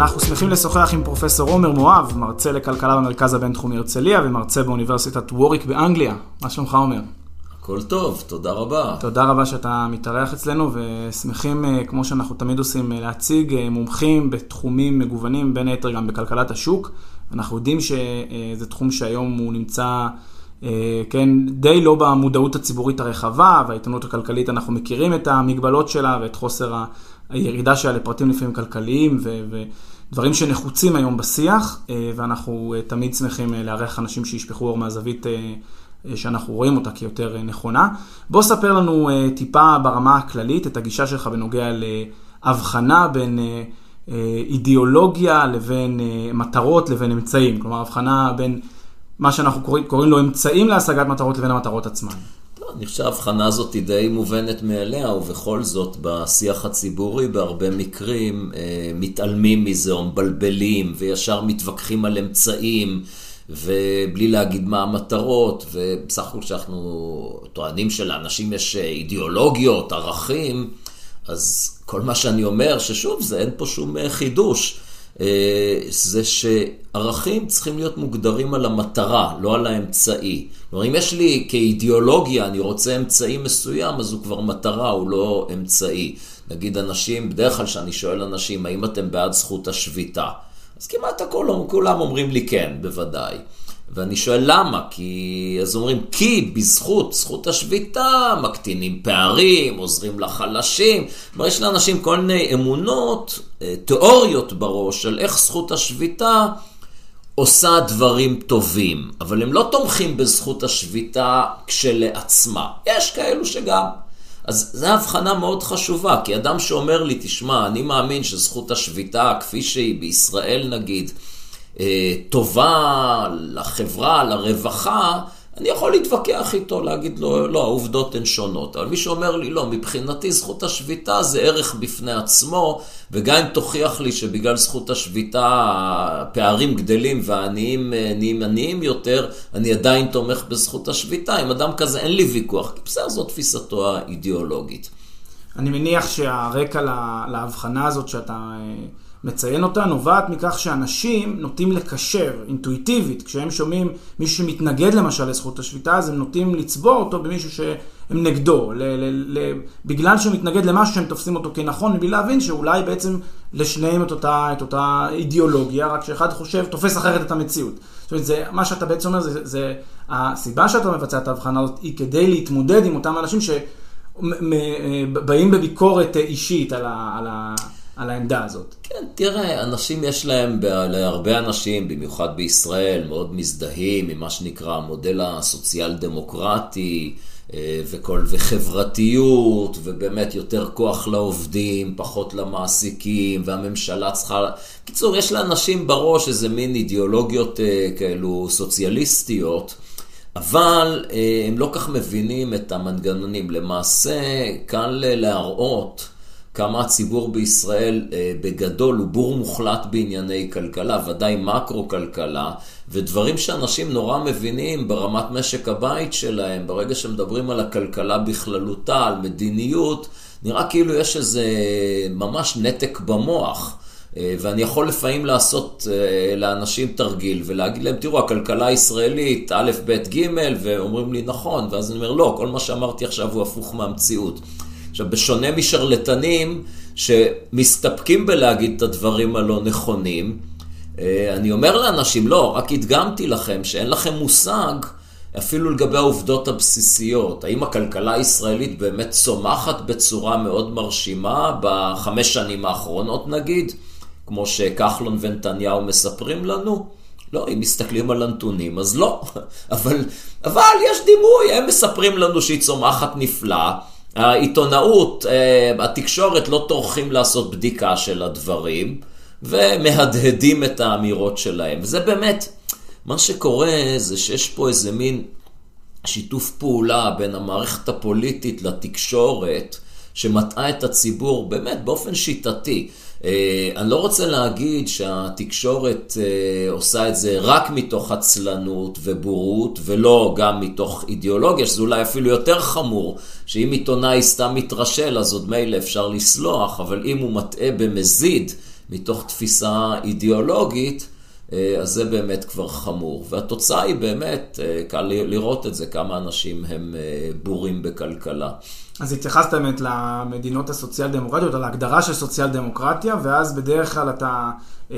אנחנו שמחים לשוחח עם פרופסור עומר מואב, מרצה לכלכלה במרכז הבינתחומי הרצליה ומרצה באוניברסיטת ווריק באנגליה. מה שלומך עומר? הכל טוב, תודה רבה. תודה רבה שאתה מתארח אצלנו ושמחים, אה, כמו שאנחנו תמיד עושים, אה, להציג אה, מומחים בתחומים מגוונים, בין היתר גם בכלכלת השוק. אנחנו יודעים שזה תחום שהיום הוא נמצא, כן, די לא במודעות הציבורית הרחבה, והעיתונות הכלכלית, אנחנו מכירים את המגבלות שלה ואת חוסר הירידה שלה לפרטים לפעמים כלכליים ודברים שנחוצים היום בשיח, ואנחנו תמיד שמחים לארח אנשים שישפכו אור מהזווית אה, שאנחנו רואים אותה כיותר אה, נכונה. בוא ספר לנו אה, טיפה ברמה הכללית את הגישה שלך בנוגע להבחנה בין אידיאולוגיה לבין מטרות לבין אמצעים. כלומר, הבחנה בין מה שאנחנו קוראים, קוראים לו אמצעים להשגת מטרות לבין המטרות עצמן. אני חושב שההבחנה הזאת היא די מובנת מאליה, ובכל זאת בשיח הציבורי בהרבה מקרים מתעלמים מזה או מבלבלים וישר מתווכחים על אמצעים. ובלי להגיד מה המטרות, ובסך הכל כשאנחנו טוענים שלאנשים יש אידיאולוגיות, ערכים, אז כל מה שאני אומר, ששוב, זה אין פה שום אה, חידוש, אה, זה שערכים צריכים להיות מוגדרים על המטרה, לא על האמצעי. כלומר, אם יש לי כאידיאולוגיה, אני רוצה אמצעי מסוים, אז הוא כבר מטרה, הוא לא אמצעי. נגיד אנשים, בדרך כלל כשאני שואל אנשים, האם אתם בעד זכות השביתה? אז כמעט הכל, כולם אומרים לי כן, בוודאי. ואני שואל למה? כי, אז אומרים, כי בזכות, זכות השביתה, מקטינים פערים, עוזרים לחלשים. כלומר, יש לאנשים כל מיני אמונות, אה, תיאוריות בראש של איך זכות השביתה עושה דברים טובים, אבל הם לא תומכים בזכות השביתה כשלעצמה. יש כאלו שגם. אז זו הבחנה מאוד חשובה, כי אדם שאומר לי, תשמע, אני מאמין שזכות השביתה, כפי שהיא בישראל נגיד, טובה לחברה, לרווחה, אני יכול להתווכח איתו, להגיד לו, לא, העובדות הן שונות. אבל מי שאומר לי, לא, מבחינתי זכות השביתה זה ערך בפני עצמו, וגם אם תוכיח לי שבגלל זכות השביתה הפערים גדלים והעניים אה, נהיים עניים יותר, אני עדיין תומך בזכות השביתה. עם אדם כזה אין לי ויכוח, כי בסדר, זו תפיסתו האידיאולוגית. אני מניח שהרקע להבחנה הזאת שאתה... מציין אותה נובעת מכך שאנשים נוטים לקשר אינטואיטיבית, כשהם שומעים מישהו שמתנגד למשל לזכות השביתה, אז הם נוטים לצבוע אותו במישהו שהם נגדו, ל- ל- ל- בגלל שהוא מתנגד למשהו שהם תופסים אותו כנכון, מבלי להבין שאולי בעצם לשניהם את אותה, את אותה אידיאולוגיה, רק שאחד חושב, תופס אחרת את המציאות. זאת אומרת, זה, מה שאתה בעצם אומר, זה, זה הסיבה שאתה מבצע את ההבחנה הזאת, היא כדי להתמודד עם אותם אנשים שבאים בביקורת אישית על ה... על ה על העמדה הזאת. כן, תראה, אנשים יש להם, להרבה אנשים, במיוחד בישראל, מאוד מזדהים עם מה שנקרא המודל הסוציאל דמוקרטי. אה, וכל, וחברתיות, ובאמת יותר כוח לעובדים, פחות למעסיקים, והממשלה צריכה... קיצור, יש לאנשים בראש איזה מין אידיאולוגיות אה, כאלו סוציאליסטיות, אבל אה, הם לא כך מבינים את המנגנונים. למעשה, קל להראות כמה הציבור בישראל אה, בגדול הוא בור מוחלט בענייני כלכלה, ודאי מקרו-כלכלה, ודברים שאנשים נורא מבינים ברמת משק הבית שלהם, ברגע שמדברים על הכלכלה בכללותה, על מדיניות, נראה כאילו יש איזה ממש נתק במוח. אה, ואני יכול לפעמים לעשות אה, לאנשים תרגיל ולהגיד להם, תראו, הכלכלה הישראלית, א', ב', ג', ואומרים לי, נכון, ואז אני אומר, לא, כל מה שאמרתי עכשיו הוא הפוך מהמציאות. עכשיו, בשונה משרלטנים שמסתפקים בלהגיד את הדברים הלא נכונים, אה, אני אומר לאנשים, לא, רק הדגמתי לכם שאין לכם מושג אפילו לגבי העובדות הבסיסיות. האם הכלכלה הישראלית באמת צומחת בצורה מאוד מרשימה בחמש שנים האחרונות נגיד, כמו שכחלון ונתניהו מספרים לנו? לא, אם מסתכלים על הנתונים, אז לא. אבל, אבל יש דימוי, הם מספרים לנו שהיא צומחת נפלא. העיתונאות, אה, התקשורת לא טורחים לעשות בדיקה של הדברים, ומהדהדים את האמירות שלהם. וזה באמת, מה שקורה זה שיש פה איזה מין שיתוף פעולה בין המערכת הפוליטית לתקשורת, שמטעה את הציבור באמת באופן שיטתי. אה, אני לא רוצה להגיד שהתקשורת אה, עושה את זה רק מתוך עצלנות ובורות, ולא גם מתוך אידיאולוגיה, שזה אולי אפילו יותר חמור, שאם עיתונאי סתם מתרשל, אז עוד מילא אפשר לסלוח, אבל אם הוא מטעה במזיד מתוך תפיסה אידיאולוגית, אז זה באמת כבר חמור. והתוצאה היא באמת, קל לראות את זה, כמה אנשים הם בורים בכלכלה. אז התייחסת באמת למדינות הסוציאל דמוקרטיות, על ההגדרה של סוציאל דמוקרטיה, ואז בדרך כלל אתה אה,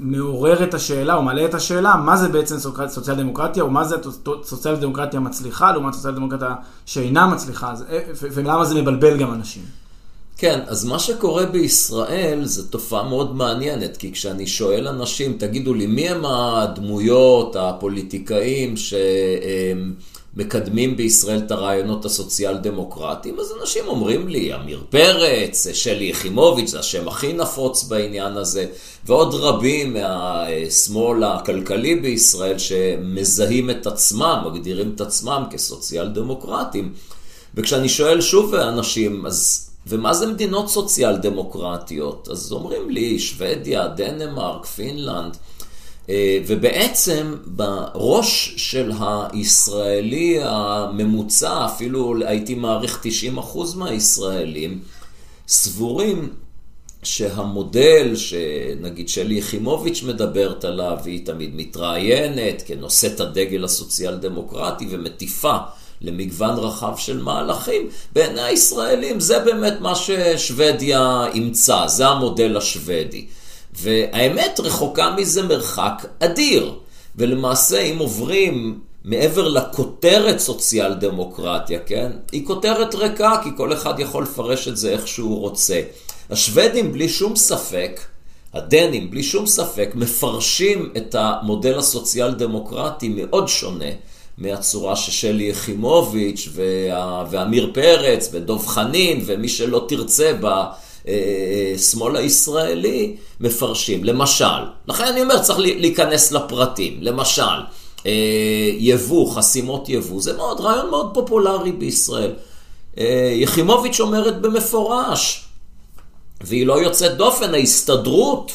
מעורר את השאלה, או מעלה את השאלה, מה זה בעצם סוציאל דמוקרטיה, או מה זה סוציאל דמוקרטיה מצליחה, לעומת סוציאל דמוקרטיה שאינה מצליחה, אה, ולמה זה מבלבל גם אנשים. כן, אז מה שקורה בישראל זה תופעה מאוד מעניינת, כי כשאני שואל אנשים, תגידו לי, מי הם הדמויות, הפוליטיקאים, שהם... מקדמים בישראל את הרעיונות הסוציאל דמוקרטיים, אז אנשים אומרים לי, עמיר פרץ, שלי יחימוביץ', זה השם הכי נפוץ בעניין הזה, ועוד רבים מהשמאל הכלכלי בישראל שמזהים את עצמם, מגדירים את עצמם כסוציאל דמוקרטיים. וכשאני שואל שוב אנשים, אז ומה זה מדינות סוציאל דמוקרטיות? אז אומרים לי, שוודיה, דנמרק, פינלנד. אה, ובעצם בראש של הישראלי הממוצע, אפילו הייתי מעריך 90% מהישראלים, סבורים שהמודל שנגיד שלי יחימוביץ' מדברת עליו, והיא תמיד מתראיינת כנושאת הדגל הסוציאל דמוקרטי ומטיפה למגוון רחב של מהלכים, בעיני הישראלים זה באמת מה ששוודיה אימצה, זה המודל השוודי. והאמת רחוקה מזה מרחק אדיר. ולמעשה, אם עוברים מעבר לכותרת סוציאל דמוקרטיה, כן? היא כותרת ריקה, כי כל אחד יכול לפרש את זה איך שהוא רוצה. השוודים, בלי שום ספק, הדנים, בלי שום ספק, מפרשים את המודל הסוציאל דמוקרטי מאוד שונה מהצורה ששלי יחימוביץ' ועמיר פרץ ודב חנין ומי שלא תרצה בה. השמאל הישראלי מפרשים. למשל, לכן אני אומר, צריך להיכנס לפרטים. למשל, אה, יבוא, חסימות יבוא, זה מאוד, רעיון מאוד פופולרי בישראל. אה, יחימוביץ' אומרת במפורש, והיא לא יוצאת דופן, ההסתדרות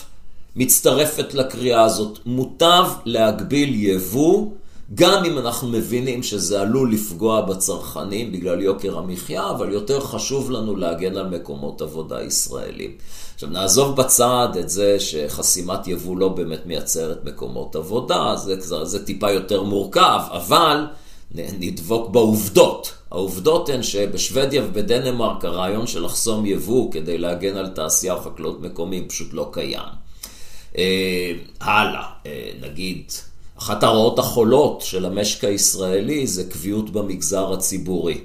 מצטרפת לקריאה הזאת. מוטב להגביל יבוא גם אם אנחנו מבינים שזה עלול לפגוע בצרכנים בגלל יוקר המחיה, אבל יותר חשוב לנו להגן על מקומות עבודה ישראלים. עכשיו נעזוב בצד את זה שחסימת יבוא לא באמת מייצרת מקומות עבודה, זה, זה, זה טיפה יותר מורכב, אבל נדבוק בעובדות. העובדות הן שבשוודיה ובדנמרק הרעיון של לחסום יבוא כדי להגן על תעשייה או חקלאות מקומיים פשוט לא קיים. אה, הלאה, אה, נגיד אחת הרעות החולות של המשק הישראלי זה קביעות במגזר הציבורי.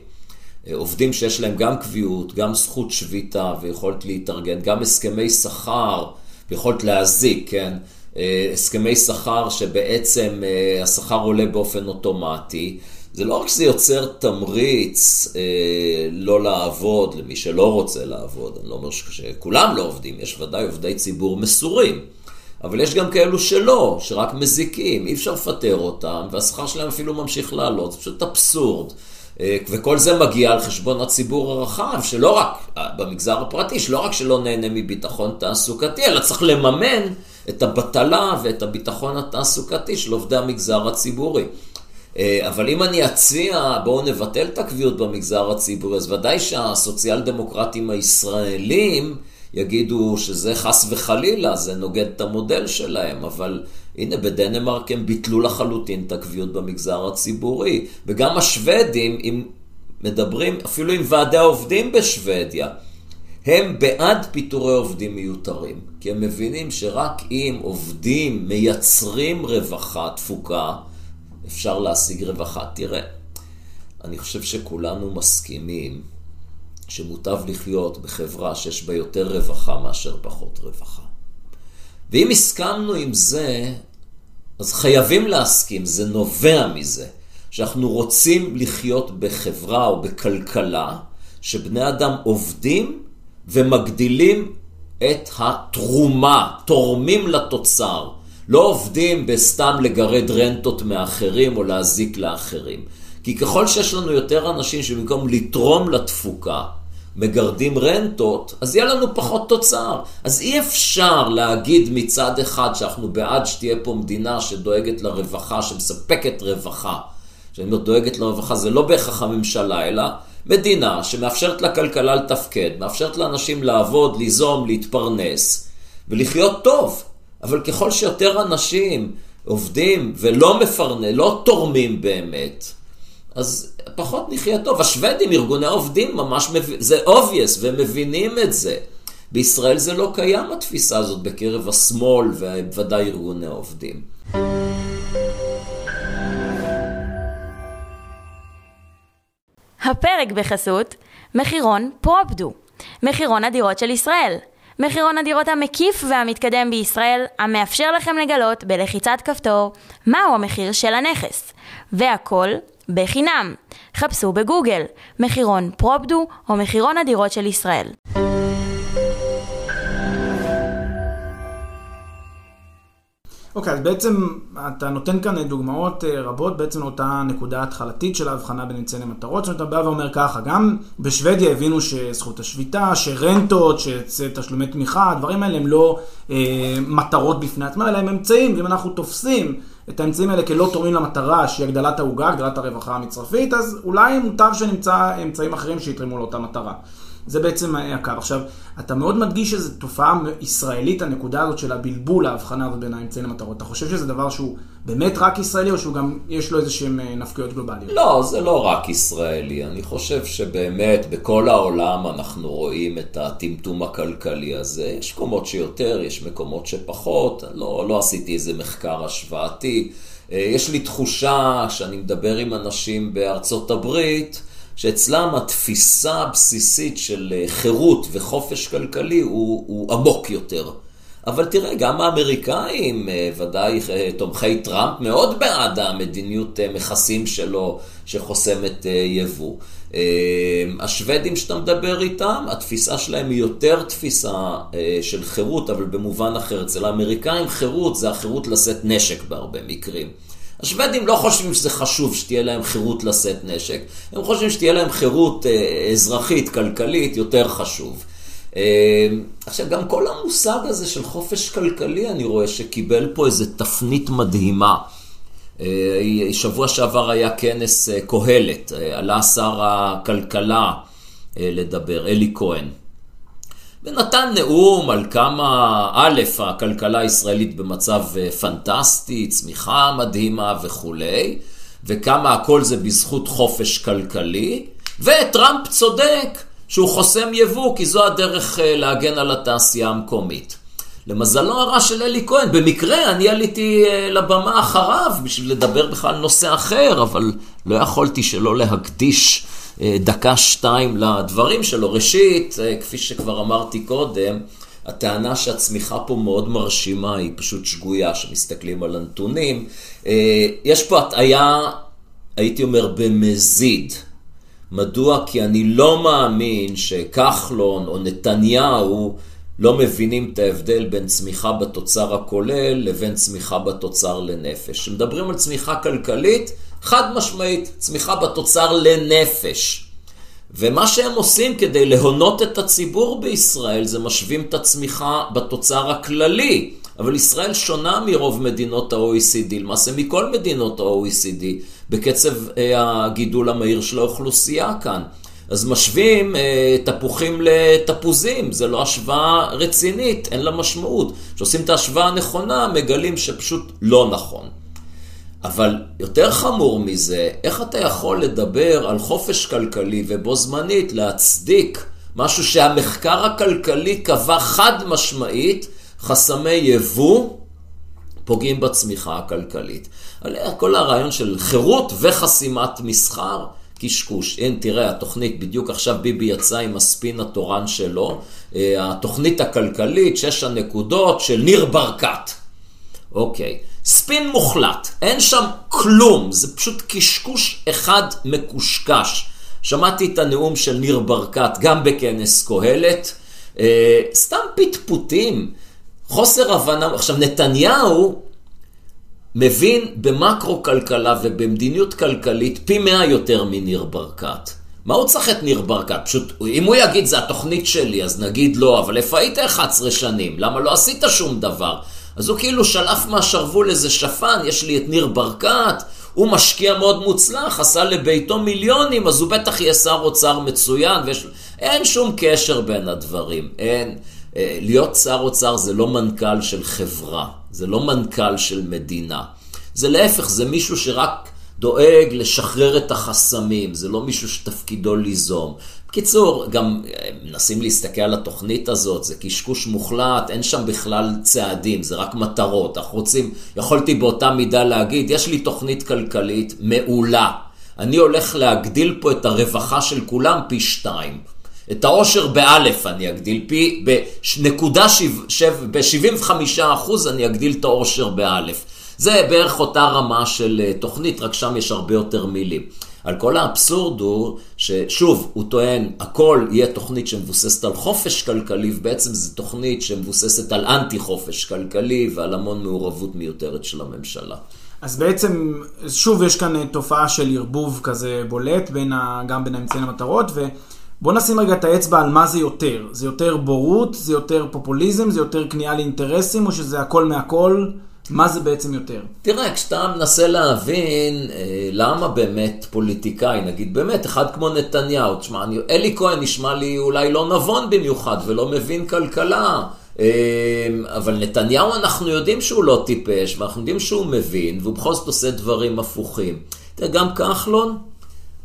אה, עובדים שיש להם גם קביעות, גם זכות שביתה ויכולת להתארגן, גם הסכמי שכר ויכולת להזיק, כן? אה, הסכמי שכר שבעצם אה, השכר עולה באופן אוטומטי. זה לא רק שזה יוצר תמריץ אה, לא לעבוד למי שלא רוצה לעבוד, אני לא אומר שכולם לא עובדים, יש ודאי עובדי ציבור מסורים. אבל יש גם כאלו שלא, שרק מזיקים, אי אפשר לפטר אותם, והשכר שלהם אפילו ממשיך לעלות, זה פשוט אבסורד. אה, וכל זה מגיע על חשבון הציבור הרחב, שלא רק, אה, במגזר הפרטי, שלא רק שלא נהנה מביטחון תעסוקתי, אלא צריך לממן את הבטלה ואת הביטחון התעסוקתי של עובדי המגזר הציבורי. אה, אבל אם אני אציע, בואו נבטל את הקביעות במגזר הציבורי, אז ודאי שהסוציאל דמוקרטים הישראלים, יגידו שזה חס וחלילה, זה נוגד את המודל שלהם, אבל הנה בדנמרק הם ביטלו לחלוטין את הקביעות במגזר הציבורי. וגם השוודים, אם מדברים אפילו עם ועדי העובדים בשוודיה, הם בעד פיטורי עובדים מיותרים, כי הם מבינים שרק אם עובדים מייצרים רווחה, תפוקה, אפשר להשיג רווחה. תראה, אני חושב שכולנו מסכימים שמוטב לחיות בחברה שיש בה יותר רווחה מאשר פחות רווחה. ואם הסכמנו עם זה, אז חייבים להסכים, זה נובע מזה, שאנחנו רוצים לחיות בחברה או בכלכלה, שבני אדם עובדים ומגדילים את התרומה, תורמים לתוצר. לא עובדים בסתם לגרד רנטות מאחרים או להזיק לאחרים. כי ככל שיש לנו יותר אנשים שבמקום לתרום לתפוקה, מגרדים רנטות, אז יהיה לנו פחות תוצר. אז אי אפשר להגיד מצד אחד שאנחנו בעד שתהיה פה מדינה שדואגת לרווחה, שמספקת רווחה. כשאני אומר דואגת לרווחה זה לא בהכרח הממשלה, אלא מדינה שמאפשרת לכלכלה לתפקד, מאפשרת לאנשים לעבוד, ליזום, להתפרנס ולחיות טוב. אבל ככל שיותר אנשים עובדים ולא מפרנס, לא תורמים באמת, אז פחות נחיה טוב. השוודים, ארגוני העובדים, ממש, מב... זה obvious, והם מבינים את זה. בישראל זה לא קיים התפיסה הזאת בקרב השמאל, ובוודאי ארגוני העובדים. הפרק בחסות מחירון פרופדו, מחירון הדירות של ישראל. מחירון הדירות המקיף והמתקדם בישראל, המאפשר לכם לגלות בלחיצת כפתור מהו המחיר של הנכס. והכל בחינם. חפשו בגוגל מחירון פרופדו או מחירון הדירות של ישראל. אוקיי, okay, אז בעצם אתה נותן כאן דוגמאות אה, רבות בעצם לאותה נקודה התחלתית של ההבחנה בין אמצעי למטרות, זאת אומרת, אתה בא ואומר ככה, גם בשוודיה הבינו שזכות השביתה, שרנטות, שתשלומי תמיכה, הדברים האלה הם לא אה, מטרות בפני עצמם, אלא הם אמצעים, ואם אנחנו תופסים את האמצעים האלה כלא תורמים למטרה, שהיא הגדלת העוגה, הגדלת הרווחה המצרפית, אז אולי מוטב שנמצא אמצעים אחרים שיתרמו לאותה מטרה. זה בעצם הקו. עכשיו, אתה מאוד מדגיש שזו תופעה ישראלית, הנקודה הזאת של הבלבול, ההבחנה הזאת בין האמצעים למטרות. אתה חושב שזה דבר שהוא באמת רק ישראלי, או שהוא גם, יש לו איזה שהם אה, נפקויות גלובליות? לא, זה לא רק ישראלי. אני חושב שבאמת, בכל העולם אנחנו רואים את הטמטום הכלכלי הזה. יש מקומות שיותר, יש מקומות שפחות. לא, לא עשיתי איזה מחקר השוואתי. אה, יש לי תחושה, כשאני מדבר עם אנשים בארצות הברית, שאצלם התפיסה הבסיסית של אה, חירות וחופש כלכלי הוא, הוא עמוק יותר. אבל תראה, גם האמריקאים, אה, ודאי אה, תומכי טראמפ, מאוד בעד המדיניות מכסים שלו שחוסמת יבוא. השוודים שאתה מדבר איתם, התפיסה שלהם היא יותר תפיסה של חירות, אבל במובן אחר. אצל האמריקאים חירות זה החירות לשאת נשק בהרבה מקרים. השוודים לא חושבים שזה חשוב שתהיה להם חירות לשאת נשק, הם חושבים שתהיה להם חירות אה, אזרחית, כלכלית, יותר חשוב. אה, עכשיו, גם כל המושג הזה של חופש כלכלי, אני רואה שקיבל פה איזו תפנית מדהימה. אה, שבוע שעבר היה כנס קהלת, עלה שר הכלכלה לדבר, אלי כהן. ונתן נאום על כמה, א', הכלכלה הישראלית במצב אה, פנטסטי, צמיחה מדהימה וכולי, וכמה הכל זה בזכות חופש כלכלי, וטראמפ צודק שהוא חוסם יבוא, כי זו הדרך אה, להגן על התעשייה המקומית. למזלו הרע של אלי כהן, במקרה אני עליתי אה, לבמה אחריו בשביל לדבר בכלל על נושא אחר, אבל לא יכולתי שלא להקדיש דקה-שתיים לדברים שלו. ראשית, אה, כפי שכבר אמרתי קודם, הטענה שהצמיחה פה מאוד מרשימה היא פשוט שגויה, שמסתכלים על הנתונים. אה, יש פה הטעיה, הייתי אומר, במזיד. מדוע? כי אני לא מאמין שכחלון או נתניהו לא מבינים את ההבדל בין צמיחה בתוצר הכולל לבין צמיחה בתוצר לנפש. כשמדברים על צמיחה כלכלית, חד משמעית, צמיחה בתוצר לנפש. ומה שהם עושים כדי להונות את הציבור בישראל זה משווים את הצמיחה בתוצר הכללי. אבל ישראל שונה מרוב מדינות ה-OECD, למעשה מכל מדינות ה-OECD, בקצב אה, הגידול המהיר של האוכלוסייה כאן. אז משווים אה, תפוחים לתפוזים, זה לא השוואה רצינית, אין לה משמעות. כשעושים את ההשוואה הנכונה, מגלים שפשוט לא נכון. אבל יותר חמור מזה, איך אתה יכול לדבר על חופש כלכלי ובו זמנית להצדיק משהו שהמחקר הכלכלי קבע חד משמעית, חסמי יבוא פוגעים בצמיחה הכלכלית. כל הרעיון של חירות וחסימת מסחר, קשקוש. הנה, תראה, התוכנית, בדיוק עכשיו ביבי יצא עם הספין התורן שלו, אה, התוכנית הכלכלית, שש הנקודות של ניר ברקת. אוקיי, ספין מוחלט, אין שם כלום, זה פשוט קשקוש אחד מקושקש. שמעתי את הנאום של ניר ברקת גם בכנס קהלת, אה, סתם פטפוטים, חוסר הבנה. עכשיו, נתניהו מבין במקרו-כלכלה ובמדיניות כלכלית פי מאה יותר מניר ברקת. מה הוא צריך את ניר ברקת? פשוט, אם הוא יגיד, זה התוכנית שלי, אז נגיד לא, אבל איפה היית 11 שנים? למה לא עשית שום דבר? אז הוא כאילו שלף מהשרוול איזה שפן, יש לי את ניר ברקת, הוא משקיע מאוד מוצלח, עשה לביתו מיליונים, אז הוא בטח יהיה שר אוצר מצוין, ויש... אין שום קשר בין הדברים, אין. אה, להיות שר אוצר זה לא מנכ"ל של חברה, זה לא מנכ"ל של מדינה. זה להפך, זה מישהו שרק דואג לשחרר את החסמים, זה לא מישהו שתפקידו ליזום. בקיצור, גם אה, מנסים להסתכל על התוכנית הזאת, זה קשקוש מוחלט, אין שם בכלל צעדים, זה רק מטרות. אנחנו רוצים, יכולתי באותה מידה להגיד, יש לי תוכנית כלכלית מעולה. אני הולך להגדיל פה את הרווחה של כולם פי שתיים. את העושר באלף אני אגדיל פי, בנקודה ב-75 אחוז אני אגדיל את העושר באלף. זה בערך אותה רמה של אה, תוכנית, רק שם יש הרבה יותר מילים. על כל האבסורד הוא ששוב, הוא טוען, הכל יהיה תוכנית שמבוססת על חופש כלכלי, ובעצם זו תוכנית שמבוססת על אנטי חופש כלכלי ועל המון מעורבות מיותרת של הממשלה. אז בעצם, שוב, יש כאן אה, תופעה של ערבוב כזה בולט, בין ה, גם בין האמצעים למטרות, ובוא נשים רגע את האצבע על מה זה יותר. זה יותר בורות, זה יותר פופוליזם, זה יותר כניעה לאינטרסים, או שזה הכל מהכל? מה זה בעצם יותר? תראה, כשאתה מנסה להבין אה, למה באמת פוליטיקאי, נגיד באמת, אחד כמו נתניהו, תשמע, אני, אלי כהן נשמע לי אולי לא נבון במיוחד ולא מבין כלכלה, אה, אבל נתניהו אנחנו יודעים שהוא לא טיפש, ואנחנו יודעים שהוא מבין, והוא בכל זאת עושה דברים הפוכים. תראה, גם כחלון,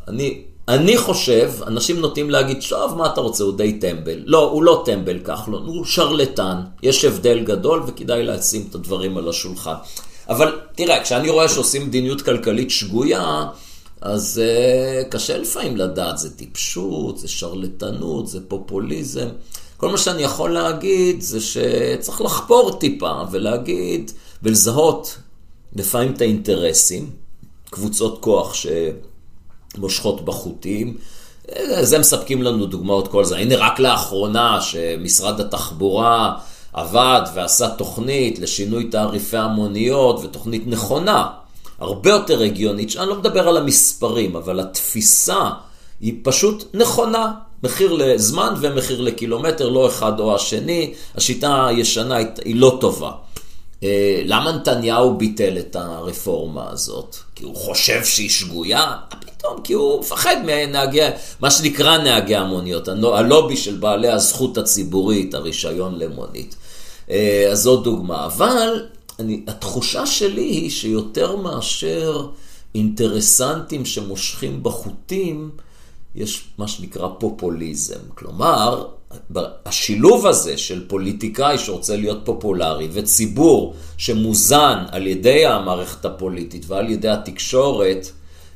אני אני חושב, אנשים נוטים להגיד, טוב, מה אתה רוצה, הוא די טמבל. לא, הוא לא טמבל כחלון, הוא שרלטן. יש הבדל גדול וכדאי לשים את הדברים על השולחן. אבל תראה, כשאני רואה שעושים מדיניות כלכלית שגויה, אז uh, קשה לפעמים לדעת, זה טיפשות, זה שרלטנות, זה פופוליזם. כל מה שאני יכול להגיד זה שצריך לחפור טיפה ולהגיד ולזהות לפעמים את האינטרסים, קבוצות כוח ש... מושכות בחוטים. זה מספקים לנו דוגמאות כל זה. הנה רק לאחרונה שמשרד התחבורה עבד ועשה תוכנית לשינוי תעריפי המוניות, ותוכנית נכונה, הרבה יותר הגיונית, אני לא מדבר על המספרים, אבל התפיסה היא פשוט נכונה. מחיר לזמן ומחיר לקילומטר, לא אחד או השני. השיטה הישנה היא לא טובה. אה, למה נתניהו ביטל את הרפורמה הזאת? כי הוא חושב שהיא שגויה? פתאום, כי הוא מפחד מנהגי, מה שנקרא נהגי המוניות, הלובי של בעלי הזכות הציבורית, הרישיון למונית. אה, אז זאת דוגמה. אבל אני, התחושה שלי היא שיותר מאשר אינטרסנטים שמושכים בחוטים, יש מה שנקרא פופוליזם. כלומר, השילוב הזה של פוליטיקאי שרוצה להיות פופולרי וציבור שמוזן על ידי המערכת הפוליטית ועל ידי התקשורת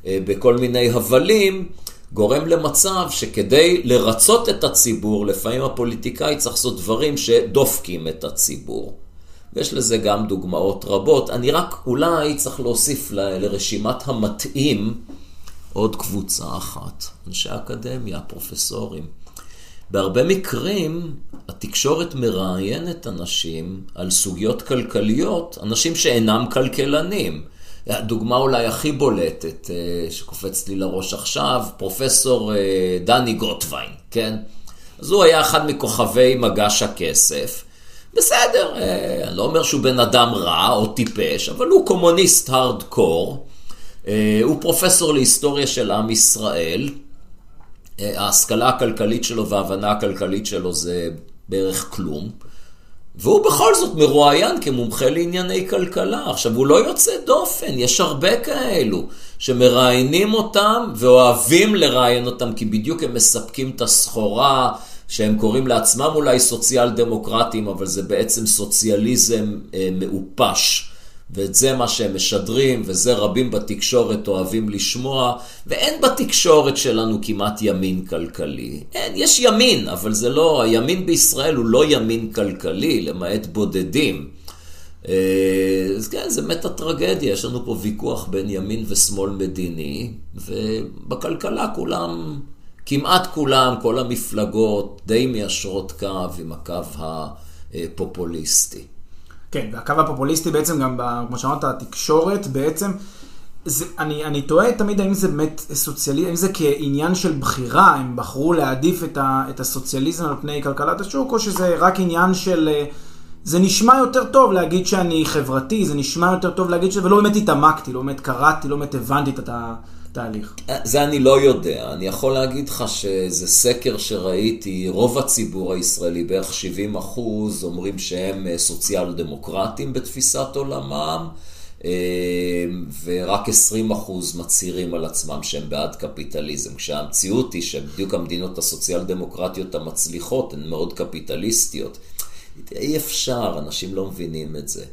אה, בכל מיני הבלים, גורם למצב שכדי לרצות את הציבור, לפעמים הפוליטיקאי צריך לעשות דברים שדופקים את הציבור. ויש לזה גם דוגמאות רבות. אני רק אולי צריך להוסיף ל- לרשימת המתאים עוד קבוצה אחת, אנשי אקדמיה, פרופסורים. בהרבה מקרים התקשורת מראיינת אנשים על סוגיות כלכליות, אנשים שאינם כלכלנים. הדוגמה אולי הכי בולטת אה, שקופצת לי לראש עכשיו, פרופסור אה, דני גוטווין, כן? אז הוא היה אחד מכוכבי מגש הכסף. בסדר, אה, אני לא אומר שהוא בן אדם רע או טיפש, אבל הוא קומוניסט הארדקור. הוא פרופסור להיסטוריה של עם ישראל. ההשכלה הכלכלית שלו וההבנה הכלכלית שלו זה בערך כלום. והוא בכל זאת מרואיין כמומחה לענייני כלכלה. עכשיו, הוא לא יוצא דופן, יש הרבה כאלו שמראיינים אותם ואוהבים לראיין אותם, כי בדיוק הם מספקים את הסחורה, שהם קוראים לעצמם אולי סוציאל דמוקרטים, אבל זה בעצם סוציאליזם אה, מעופש. ואת זה מה שהם משדרים, וזה רבים בתקשורת אוהבים לשמוע, ואין בתקשורת שלנו כמעט ימין כלכלי. אין, יש ימין, אבל זה לא, הימין בישראל הוא לא ימין כלכלי, למעט בודדים. אה, אז כן, זה מת הטרגדיה, יש לנו פה ויכוח בין ימין ושמאל מדיני, ובכלכלה כולם, כמעט כולם, כל המפלגות די מיישרות קו עם הקו הפופוליסטי. כן, והקו הפופוליסטי בעצם גם, כמו שאמרת, התקשורת בעצם, זה, אני, אני תוהה תמיד האם זה באמת סוציאליזם, האם זה כעניין של בחירה, הם בחרו להעדיף את, ה, את הסוציאליזם על פני כלכלת השוק, או שזה רק עניין של... אה, זה נשמע יותר טוב להגיד שאני חברתי, זה נשמע יותר טוב להגיד ש... ולא באמת התעמקתי, לא באמת קראתי, לא באמת הבנתי את התהליך. זה אני לא יודע. אני יכול להגיד לך שזה סקר שראיתי, רוב הציבור הישראלי, בערך 70 אחוז, אומרים שהם אה, סוציאל דמוקרטים בתפיסת עולמם. אה, ורק 20 אחוז מצהירים על עצמם שהם בעד קפיטליזם, כשהמציאות היא שבדיוק המדינות הסוציאל דמוקרטיות המצליחות הן מאוד קפיטליסטיות. אי אפשר, אנשים לא מבינים את זה.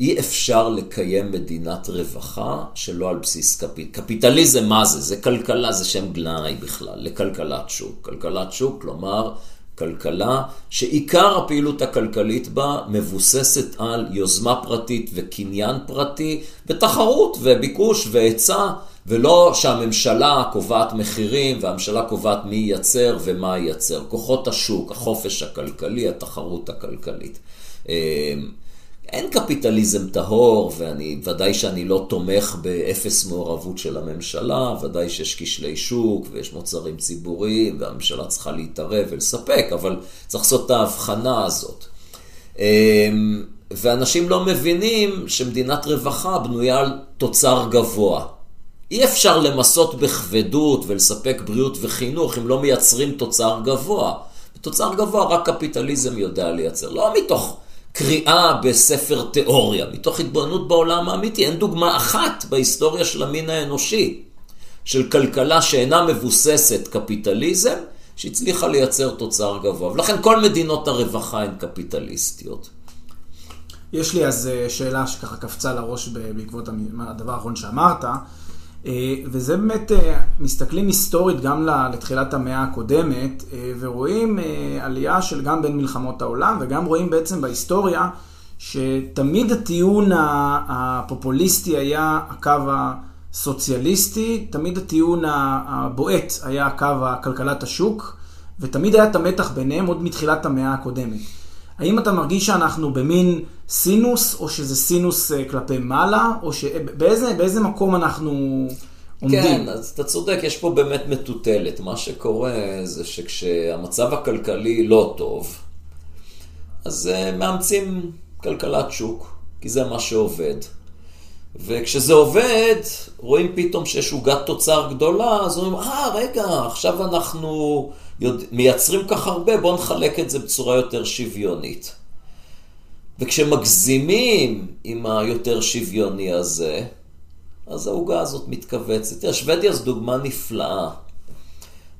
אי אפשר לקיים מדינת רווחה שלא על בסיס קפיט... קפיטליזם, מה זה? זה כלכלה, זה שם גנאי בכלל, לכלכלת שוק. כלכלת שוק, כלומר, כלכלה שעיקר הפעילות הכלכלית בה מבוססת על יוזמה פרטית וקניין פרטי ותחרות וביקוש והיצע ולא שהממשלה קובעת מחירים והממשלה קובעת מי ייצר ומה ייצר. כוחות השוק, החופש הכלכלי, התחרות הכלכלית. אין קפיטליזם טהור, ואני, ודאי שאני לא תומך באפס מעורבות של הממשלה, ודאי שיש כשלי שוק ויש מוצרים ציבוריים, והממשלה צריכה להתערב ולספק, אבל צריך לעשות את ההבחנה הזאת. אמ, ואנשים לא מבינים שמדינת רווחה בנויה על תוצר גבוה. אי אפשר למסות בכבדות ולספק בריאות וחינוך אם לא מייצרים תוצר גבוה. תוצר גבוה רק קפיטליזם יודע לייצר, לא מתוך קריאה בספר תיאוריה, מתוך התבוננות בעולם האמיתי. אין דוגמה אחת בהיסטוריה של המין האנושי של כלכלה שאינה מבוססת קפיטליזם, שהצליחה לייצר תוצר גבוה. ולכן כל מדינות הרווחה הן קפיטליסטיות. יש לי אז אה, שאלה שככה קפצה לראש בעקבות הדבר האחרון שאמרת. אה, וזה באמת, אה, מסתכלים היסטורית גם לתחילת המאה הקודמת, אה, ורואים עלייה של גם בין מלחמות העולם, וגם רואים בעצם בהיסטוריה שתמיד הטיעון הפופוליסטי היה הקו הסוציאליסטי, תמיד הטיעון הבועט היה הקו הכלכלת השוק, ותמיד היה את המתח ביניהם עוד מתחילת המאה הקודמת. האם אתה מרגיש שאנחנו במין סינוס, או שזה סינוס אה, כלפי מעלה, או שבאיזה באיזה מקום אנחנו עומדים? כן, אז אתה צודק, יש פה באמת מטוטלת. מה שקורה זה שכשהמצב הכלכלי לא טוב, אז אה, מאמצים כלכלת שוק, כי זה מה שעובד. וכשזה עובד, רואים פתאום שיש עוגת תוצר גדולה, אז אומרים, אה, רגע, עכשיו אנחנו מייצרים כך הרבה, בואו נחלק את זה בצורה יותר שוויונית. וכשמגזימים עם היותר שוויוני הזה, אז העוגה הזאת מתכווצת. תראה, שוודיה זו דוגמה נפלאה.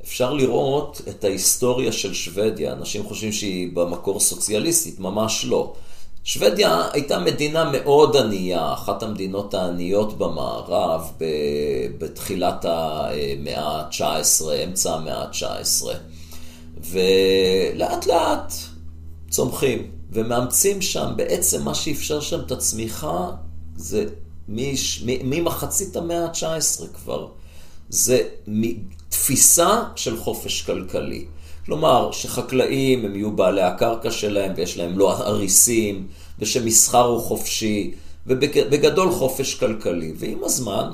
אפשר לראות את ההיסטוריה של שוודיה. אנשים חושבים שהיא במקור סוציאליסטית, ממש לא. שוודיה הייתה מדינה מאוד ענייה, אחת המדינות העניות במערב בתחילת המאה ה-19, אמצע המאה ה-19. ולאט לאט צומחים ומאמצים שם, בעצם מה שאפשר שם את הצמיחה זה ממחצית המאה ה-19 כבר. זה תפיסה של חופש כלכלי. כלומר, שחקלאים הם יהיו בעלי הקרקע שלהם ויש להם לא אריסים, ושמסחר הוא חופשי, ובגדול חופש כלכלי. ועם הזמן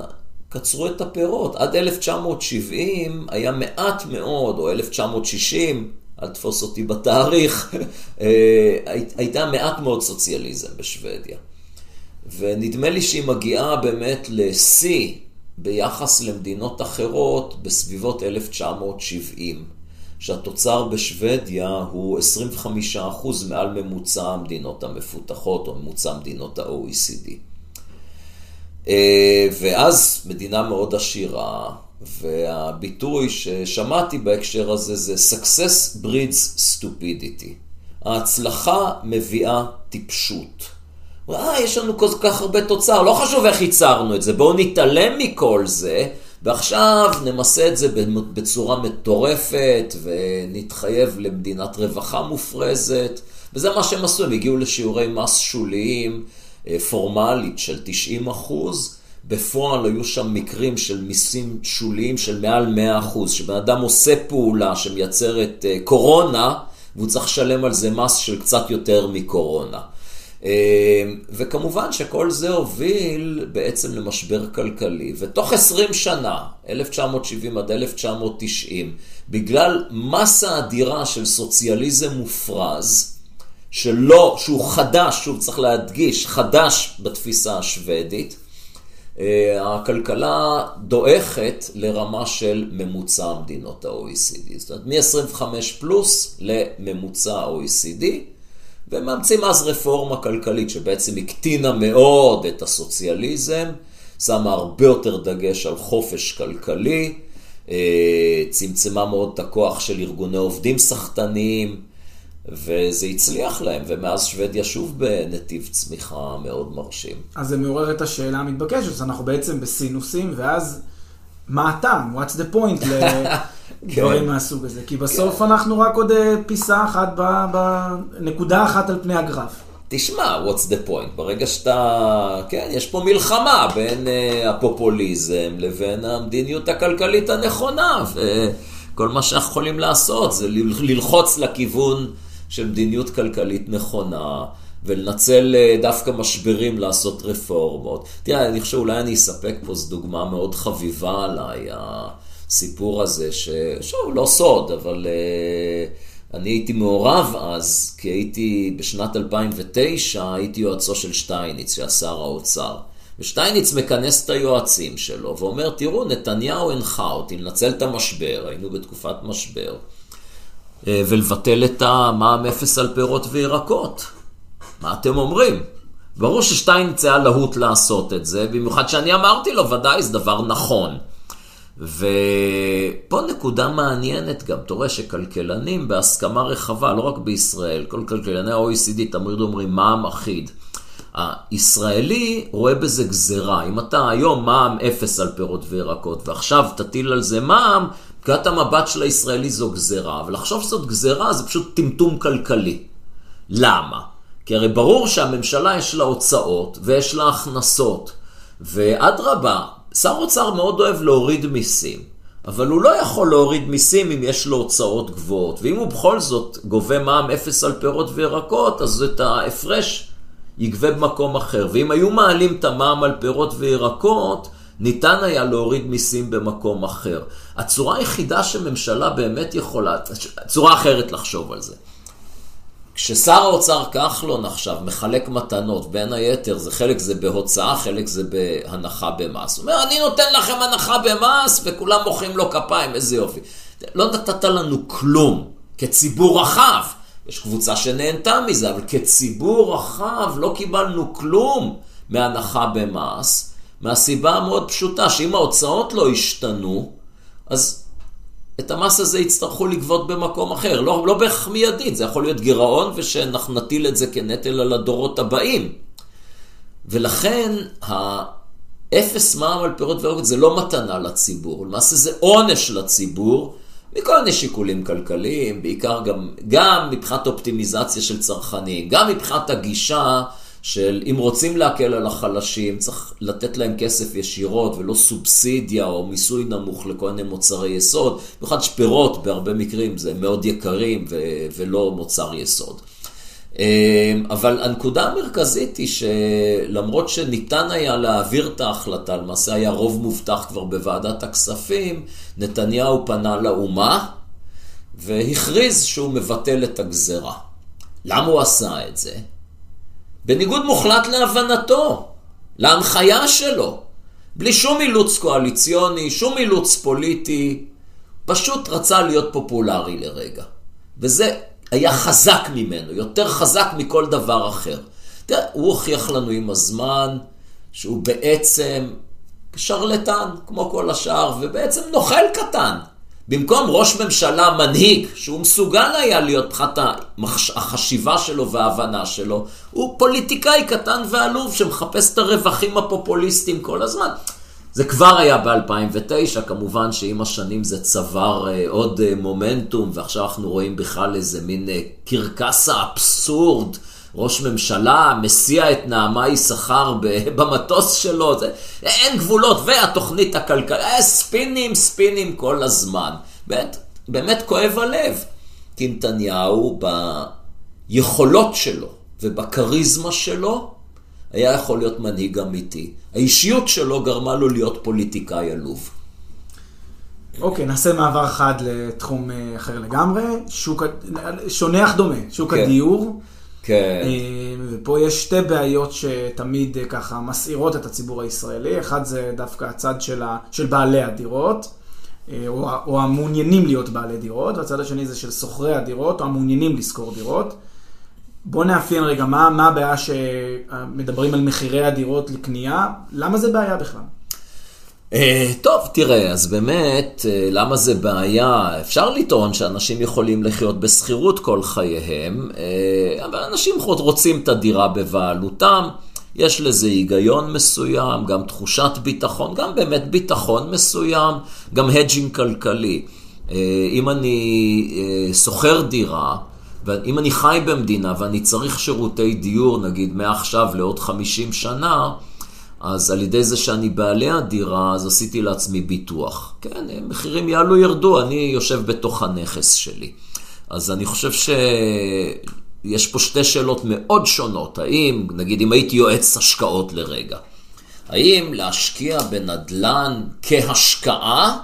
קצרו את הפירות. עד 1970 היה מעט מאוד, או 1960, אל תפוס אותי בתאריך, אה, הייתה מעט מאוד סוציאליזם בשוודיה. ונדמה לי שהיא מגיעה באמת לשיא ביחס למדינות אחרות בסביבות 1970, שהתוצר בשוודיה הוא 25% מעל ממוצע המדינות המפותחות או ממוצע מדינות ה-OECD. אה, ואז מדינה מאוד עשירה, והביטוי ששמעתי בהקשר הזה זה Success breeds stupidity. ההצלחה מביאה טיפשות. וואי, יש לנו כל כך הרבה תוצר, לא חשוב איך ייצרנו את זה, בואו נתעלם מכל זה, ועכשיו נמסה את זה בצורה מטורפת, ונתחייב למדינת רווחה מופרזת, וזה מה שהם עשו, הם הגיעו לשיעורי מס שוליים אה, פורמלית של 90 אחוז, בפועל היו שם מקרים של מיסים שוליים של מעל 100 אחוז, שבן אדם עושה פעולה שמייצרת אה, קורונה, והוא צריך לשלם על זה מס של קצת יותר מקורונה. אה, וכמובן שכל זה הוביל בעצם למשבר כלכלי, ותוך 20 שנה, 1970 עד 1990, בגלל מסה אדירה של סוציאליזם מופרז, שלא, שהוא חדש, שוב צריך להדגיש, חדש בתפיסה השוודית, אה, הכלכלה דועכת לרמה של ממוצע מדינות ה-OECD. זאת אומרת, מ-25 פלוס לממוצע ה-OECD, ומאמצים אז רפורמה כלכלית שבעצם הקטינה מאוד את הסוציאליזם, שמה הרבה יותר דגש על חופש כלכלי, אה, צמצמה מאוד את הכוח של ארגוני עובדים סחטניים, וזה הצליח להם, ומאז שוודיה שוב בנתיב צמיחה מאוד מרשים. אז זה מעורר את השאלה המתבקשת, אז אנחנו בעצם בסינוסים, ואז מה הטעם? What's the point לדברים כן. מהסוג הזה? כי בסוף כן. אנחנו רק עוד אה, פיסה אחת בנקודה אחת על פני הגרף. תשמע, what's the point? ברגע שאתה... כן, יש פה מלחמה בין uh, הפופוליזם לבין המדיניות הכלכלית הנכונה, וכל מה שאנחנו יכולים לעשות זה ללחוץ לכיוון... של מדיניות כלכלית נכונה, ולנצל אה, דווקא משברים לעשות רפורמות. תראה, אני חושב, אולי אני אספק פה איזו דוגמה מאוד חביבה עליי, הסיפור הזה, ששוב, לא סוד, אבל uh, אני הייתי מעורב אז, כי הייתי, בשנת 2009, הייתי יועצו של שטייניץ, שהיה שר האוצר. ושטייניץ מכנס את היועצים שלו ואומר, תראו, נתניהו הנחה אותי לנצל את המשבר, היינו בתקופת משבר. אה, ולבטל את המע"מ אפס על פירות וירקות. מה אתם אומרים? ברור ששטיינץ היה להוט לעשות את זה, במיוחד שאני אמרתי לו, ודאי זה דבר נכון. ופה נקודה מעניינת גם, אתה רואה שכלכלנים בהסכמה רחבה, לא רק בישראל, כל כלכלני ה-OECD תמיד אומרים מע"מ אחיד. הישראלי רואה בזה גזרה. אם אתה היום מע"מ אפס על פירות וירקות, ועכשיו תטיל על זה מע"מ, נקודת המבט של הישראלי זו גזרה, ולחשוב שזאת גזרה זה פשוט טמטום כלכלי. למה? כי הרי ברור שהממשלה יש לה הוצאות ויש לה הכנסות, ואדרבה, שר אוצר מאוד אוהב להוריד מיסים, אבל הוא לא יכול להוריד מיסים אם יש לו הוצאות גבוהות, ואם הוא בכל זאת גובה מע"מ אפס על פירות וירקות, אז את ההפרש יגבה במקום אחר. ואם היו מעלים את המע"מ על פירות וירקות, ניתן היה להוריד מיסים במקום אחר. הצורה היחידה שממשלה באמת יכולה, צורה אחרת לחשוב על זה. כששר האוצר כחלון עכשיו מחלק מתנות, בין היתר, זה חלק זה בהוצאה, חלק זה בהנחה במס. הוא אומר, אני נותן לכם הנחה במס, וכולם מוחאים לו כפיים, איזה יופי. לא נתת לנו כלום, כציבור רחב. יש קבוצה שנהנתה מזה, אבל כציבור רחב לא קיבלנו כלום מהנחה במס. מהסיבה המאוד פשוטה, שאם ההוצאות לא ישתנו, אז את המס הזה יצטרכו לגבות במקום אחר. לא, לא בהכרח מיידית, זה יכול להיות גירעון ושאנחנו נטיל את זה כנטל על הדורות הבאים. ולכן האפס מע"מ על פירות וירקות זה לא מתנה לציבור, למעשה זה עונש לציבור, מכל מיני שיקולים כלכליים, בעיקר גם, גם מבחינת אופטימיזציה של צרכנים, גם מבחינת הגישה של אם רוצים להקל על החלשים, צריך לתת להם כסף ישירות ולא סובסידיה או מיסוי נמוך לכל מיני מוצרי יסוד. במיוחד שפירות בהרבה מקרים זה מאוד יקרים ו- ולא מוצר יסוד. אמ, אבל הנקודה המרכזית היא שלמרות שניתן היה להעביר את ההחלטה, למעשה היה רוב מובטח כבר בוועדת הכספים, נתניהו פנה לאומה והכריז שהוא מבטל את הגזרה. למה הוא עשה את זה? בניגוד מוחלט להבנתו, להנחיה שלו, בלי שום אילוץ קואליציוני, שום אילוץ פוליטי, פשוט רצה להיות פופולרי לרגע. וזה היה חזק ממנו, יותר חזק מכל דבר אחר. תראה, הוא הוכיח לנו עם הזמן שהוא בעצם שרלטן, כמו כל השאר, ובעצם נוכל קטן. במקום ראש ממשלה מנהיג, שהוא מסוגל היה להיות מבחינת החשיבה שלו וההבנה שלו, הוא פוליטיקאי קטן ועלוב שמחפש את הרווחים הפופוליסטיים כל הזמן. זה כבר היה ב-2009, כמובן שעם השנים זה צבר אה, עוד אה, מומנטום, ועכשיו אנחנו רואים בכלל איזה מין אה, קרקס האבסורד. ראש ממשלה מסיע את נעמה יששכר במטוס שלו, זה, אין גבולות, והתוכנית הכלכלית, ספינים, ספינים כל הזמן. באמת, באמת כואב הלב, כי נתניהו ביכולות שלו ובכריזמה שלו, היה יכול להיות מנהיג אמיתי. האישיות שלו גרמה לו להיות פוליטיקאי עלוב. אוקיי, נעשה מעבר אחד לתחום אה, אחר לגמרי, שוק, שונה אך דומה, שוק כן. הדיור. כן. אה, ופה יש שתי בעיות שתמיד אה, ככה מסעירות את הציבור הישראלי. אחד זה דווקא הצד של, ה, של בעלי הדירות, או, או המעוניינים להיות בעלי דירות, והצד השני זה של שוכרי הדירות, או המעוניינים לשכור דירות. בוא נאפיין רגע, מה, מה הבעיה שמדברים על מחירי הדירות לקנייה? למה זה בעיה בכלל? Uh, טוב, תראה, אז באמת, uh, למה זה בעיה? אפשר לטעון שאנשים יכולים לחיות בשכירות כל חייהם, uh, אבל אנשים רוצים את הדירה בבעלותם, יש לזה היגיון מסוים, גם תחושת ביטחון, גם באמת ביטחון מסוים, גם הדג'ינג כלכלי. אם אני שוכר דירה, ואם אני חי במדינה ואני צריך שירותי דיור, נגיד מעכשיו לעוד 50 שנה, אז על ידי זה שאני בעלי הדירה, אז עשיתי לעצמי ביטוח. כן, מחירים יעלו ירדו, אני יושב בתוך הנכס שלי. אז אני חושב שיש פה שתי שאלות מאוד שונות. האם, נגיד, אם הייתי יועץ השקעות לרגע, האם להשקיע בנדל"ן כהשקעה,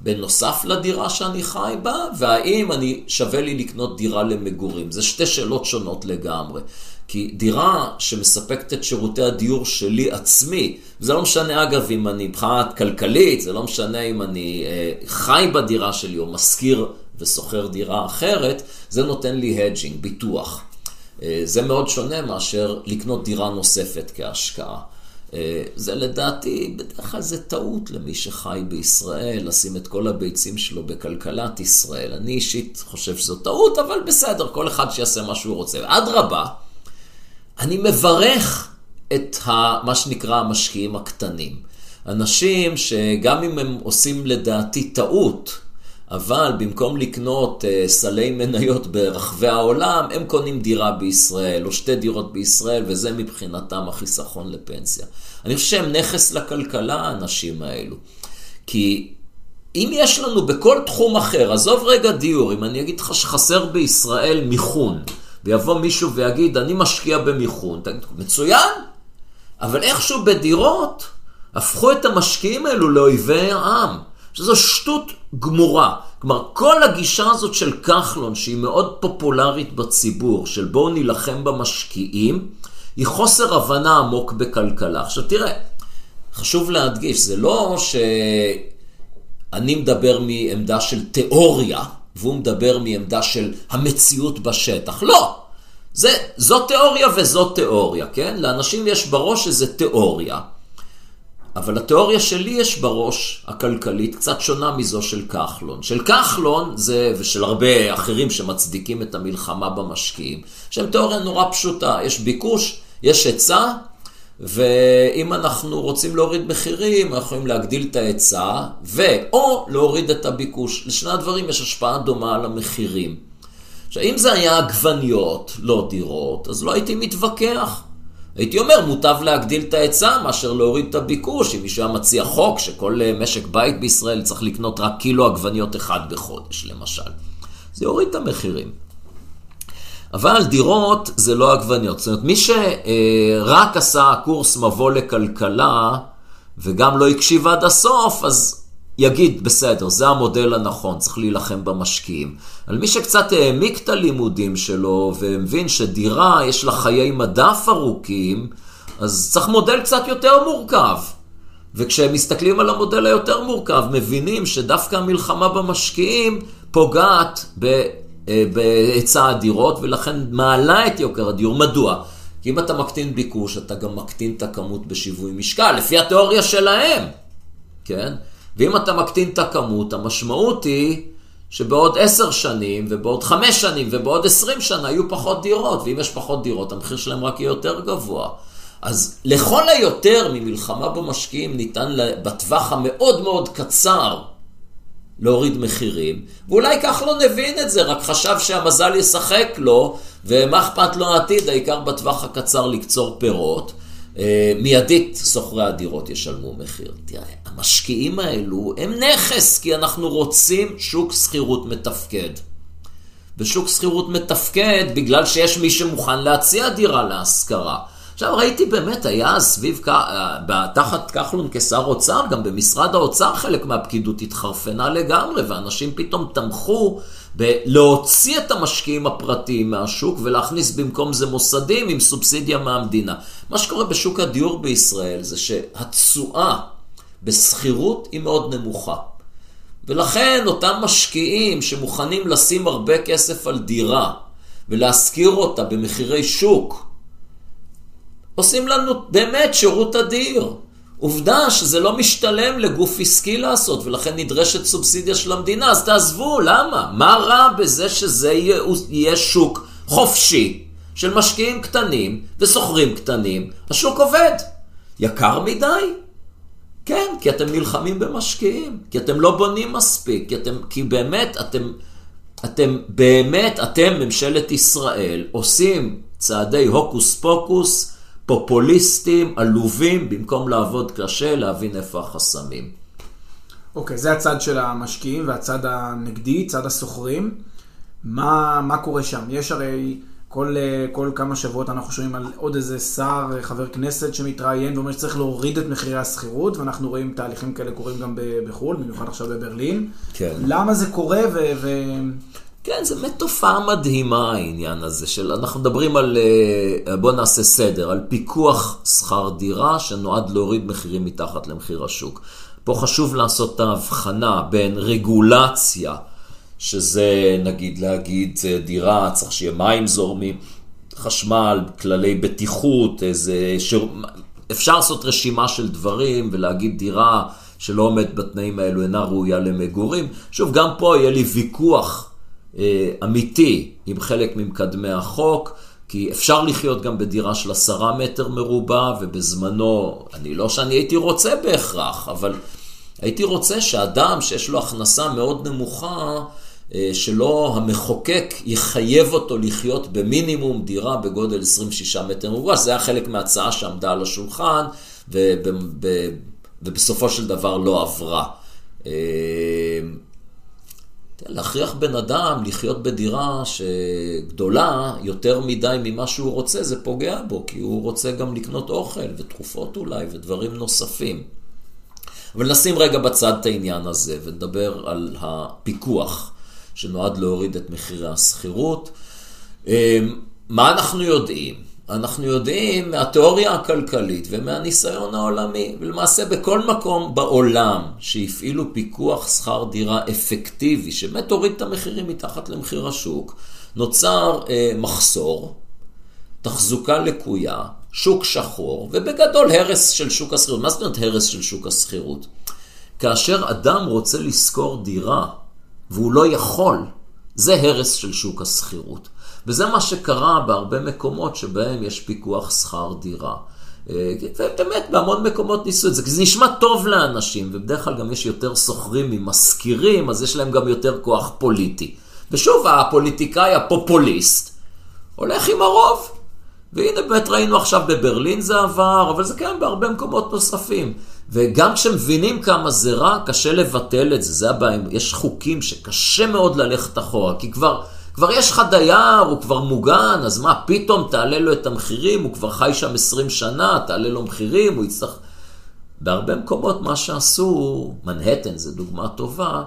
בנוסף לדירה שאני חי בה, והאם אני שווה לי לקנות דירה למגורים. זה שתי שאלות שונות לגמרי. כי דירה שמספקת את שירותי הדיור שלי עצמי, זה לא משנה אגב אם אני מבחינת כלכלית, זה לא משנה אם אני אה, חי בדירה שלי או משכיר ושוכר דירה אחרת, זה נותן לי הדג'ינג, ביטוח. אה, זה מאוד שונה מאשר לקנות דירה נוספת כהשקעה. אה, זה לדעתי, בדרך כלל זה טעות למי שחי בישראל, לשים את כל הביצים שלו בכלכלת ישראל. אני אישית חושב שזו טעות, אבל בסדר, כל אחד שיעשה מה שהוא רוצה. אדרבה, אני מברך את ה, מה שנקרא המשקיעים הקטנים. אנשים שגם אם הם עושים לדעתי טעות, אבל במקום לקנות uh, סלי מניות ברחבי העולם, הם קונים דירה בישראל, או שתי דירות בישראל, וזה מבחינתם החיסכון לפנסיה. אני חושב שהם נכס לכלכלה, האנשים האלו. כי אם יש לנו בכל תחום אחר, עזוב רגע דיור, אם אני אגיד לך שחסר בישראל מיכון, ויבוא מישהו ויגיד, אני משקיע במיכון, תגיד, מצוין, אבל איכשהו בדירות הפכו את המשקיעים האלו לאויבי העם. שזו שטות גמורה. כלומר, כל הגישה הזאת של כחלון, שהיא מאוד פופולרית בציבור, של בואו נילחם במשקיעים, היא חוסר הבנה עמוק בכלכלה. עכשיו תראה, חשוב להדגיש, זה לא שאני מדבר מעמדה של תיאוריה, והוא מדבר מעמדה של המציאות בשטח. לא! זה, זו תיאוריה וזו תיאוריה, כן? לאנשים יש בראש איזה תיאוריה. אבל התיאוריה שלי יש בראש, הכלכלית, קצת שונה מזו של כחלון. של כחלון, זה, ושל הרבה אחרים שמצדיקים את המלחמה במשקיעים, שהם תיאוריה נורא פשוטה. יש ביקוש, יש היצע, ואם אנחנו רוצים להוריד מחירים, אנחנו יכולים להגדיל את ההיצע, ו/או להוריד את הביקוש. לשני הדברים יש השפעה דומה על המחירים. עכשיו, אם זה היה עגבניות, לא דירות, אז לא הייתי מתווכח. הייתי אומר, מוטב להגדיל את ההיצע מאשר להוריד את הביקוש. אם מישהו היה מציע חוק שכל אה, משק בית בישראל צריך לקנות רק קילו עגבניות אחד בחודש, למשל. זה יוריד את המחירים. אבל דירות זה לא עגבניות. זאת אומרת, מי שרק עשה קורס מבוא לכלכלה וגם לא הקשיב עד הסוף, אז יגיד, בסדר, זה המודל הנכון, צריך להילחם במשקיעים. על מי שקצת העמיק את הלימודים שלו ומבין שדירה יש לה חיי מדף ארוכים, אז צריך מודל קצת יותר מורכב. וכשהם מסתכלים על המודל היותר מורכב, מבינים שדווקא המלחמה במשקיעים פוגעת בהיצע הדירות, ולכן מעלה את יוקר הדיור. מדוע? כי אם אתה מקטין ביקוש, אתה גם מקטין את הכמות בשיווי משקל, לפי התיאוריה שלהם, כן? ואם אתה מקטין את הכמות, המשמעות היא שבעוד עשר שנים, ובעוד חמש שנים, ובעוד עשרים שנה יהיו פחות דירות, ואם יש פחות דירות, המחיר שלהם רק יהיה יותר גבוה. אז לכל היותר ממלחמה במשקיעים ניתן בטווח המאוד מאוד קצר להוריד מחירים, ואולי כחלון הבין את זה, רק חשב שהמזל ישחק לו, ומה אכפת לו העתיד, העיקר בטווח הקצר לקצור פירות. אה, מיידית שוכרי הדירות ישלמו מחיר. תראה, המשקיעים האלו הם נכס, כי אנחנו רוצים שוק שכירות מתפקד. ושוק שכירות מתפקד בגלל שיש מי שמוכן להציע דירה להשכרה. עכשיו ראיתי באמת, היה סביב, אה, תחת כחלון כשר אוצר, גם במשרד האוצר חלק מהפקידות התחרפנה לגמרי, ואנשים פתאום תמכו בלהוציא את המשקיעים הפרטיים מהשוק ולהכניס במקום זה מוסדים עם סובסידיה מהמדינה. מה שקורה בשוק הדיור בישראל זה שהתשואה בשכירות היא מאוד נמוכה. ולכן אותם משקיעים שמוכנים לשים הרבה כסף על דירה ולהשכיר אותה במחירי שוק, עושים לנו באמת שירות אדיר. עובדה שזה לא משתלם לגוף עסקי לעשות, ולכן נדרשת סובסידיה של המדינה, אז תעזבו, למה? מה רע בזה שזה יהיה, שוק חופשי של משקיעים קטנים וסוחרים קטנים? השוק עובד. יקר מדי? כן, כי אתם נלחמים במשקיעים, כי אתם לא בונים מספיק, כי, אתם, כי באמת אתם, אתם באמת, אתם, ממשלת ישראל, עושים צעדי הוקוס פוקוס, פופוליסטים, עלובים, במקום לעבוד קשה, להבין איפה החסמים. אוקיי, okay, זה הצד של המשקיעים והצד הנגדי, צד הסוחרים. מה, מה קורה שם? יש הרי כל, כל כמה שבועות אנחנו שומעים על עוד איזה שר, חבר כנסת שמתראיין ואומר שצריך להוריד את מחירי השכירות, ואנחנו רואים תהליכים כאלה קורים גם בחו"ל, במיוחד עכשיו בברלין. כן. למה זה קורה ו... ו... כן, זו באמת תופעה מדהימה העניין הזה של, אנחנו מדברים על, אה, בוא נעשה סדר, על פיקוח שכר דירה שנועד להוריד מחירים מתחת למחיר השוק. פה חשוב לעשות את ההבחנה בין רגולציה, שזה נגיד להגיד אה, דירה, צריך שיהיה מים זורמים, חשמל, כללי בטיחות, איזה... ש... אפשר לעשות רשימה של דברים ולהגיד דירה שלא עומד בתנאים האלו אינה ראויה למגורים. שוב, גם פה יהיה לי ויכוח. אה, אמיתי עם חלק ממקדמי החוק, כי אפשר לחיות גם בדירה של עשרה מטר מרובע, ובזמנו, אני לא שאני הייתי רוצה בהכרח, אבל הייתי רוצה שאדם שיש לו הכנסה מאוד נמוכה, אה, שלא המחוקק יחייב אותו לחיות במינימום דירה בגודל 26 מטר מרובע, זה היה חלק מההצעה שעמדה על השולחן, ובסופו של דבר לא עברה. להכריח בן אדם לחיות בדירה שגדולה יותר מדי ממה שהוא רוצה, זה פוגע בו, כי הוא רוצה גם לקנות אוכל ותרופות אולי ודברים נוספים. אבל נשים רגע בצד את העניין הזה ונדבר על הפיקוח שנועד להוריד את מחירי השכירות. אמ, מה אנחנו יודעים? אנחנו יודעים מהתיאוריה הכלכלית ומהניסיון העולמי, ולמעשה בכל מקום בעולם שהפעילו פיקוח שכר דירה אפקטיבי, שבאמת הוריד את המחירים מתחת למחיר השוק, נוצר אה, מחסור, תחזוקה לקויה, שוק שחור, ובגדול הרס של שוק השכירות. מה זאת אומרת הרס של שוק השכירות? כאשר אדם רוצה לשכור דירה והוא לא יכול, זה הרס של שוק השכירות. וזה מה שקרה בהרבה מקומות שבהם יש פיקוח שכר דירה. אה, ובאמת, בהמון מקומות ניסו את זה, כי זה נשמע טוב לאנשים, ובדרך כלל גם יש יותר שוכרים ממשכירים, אז יש להם גם יותר כוח פוליטי. ושוב, הפוליטיקאי הפופוליסט הולך עם הרוב. והנה באמת ראינו עכשיו בברלין זה עבר, אבל זה קיים בהרבה מקומות נוספים. וגם כשמבינים כמה זה רע, קשה לבטל את זה, זה הבעיה. יש חוקים שקשה מאוד ללכת אחורה, כי כבר... כבר יש לך דייר, הוא כבר מוגן, אז מה, פתאום תעלה לו את המחירים, הוא כבר חי שם 20 שנה, תעלה לו מחירים, הוא יצטרך... בהרבה מקומות מה שעשו, מנהטן זה דוגמה טובה,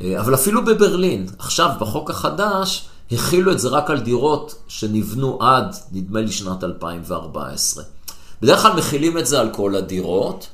אה, אבל אפילו בברלין, עכשיו בחוק החדש, הכילו את זה רק על דירות שנבנו עד, נדמה לי, שנת 2014. בדרך כלל מכילים את זה על כל הדירות,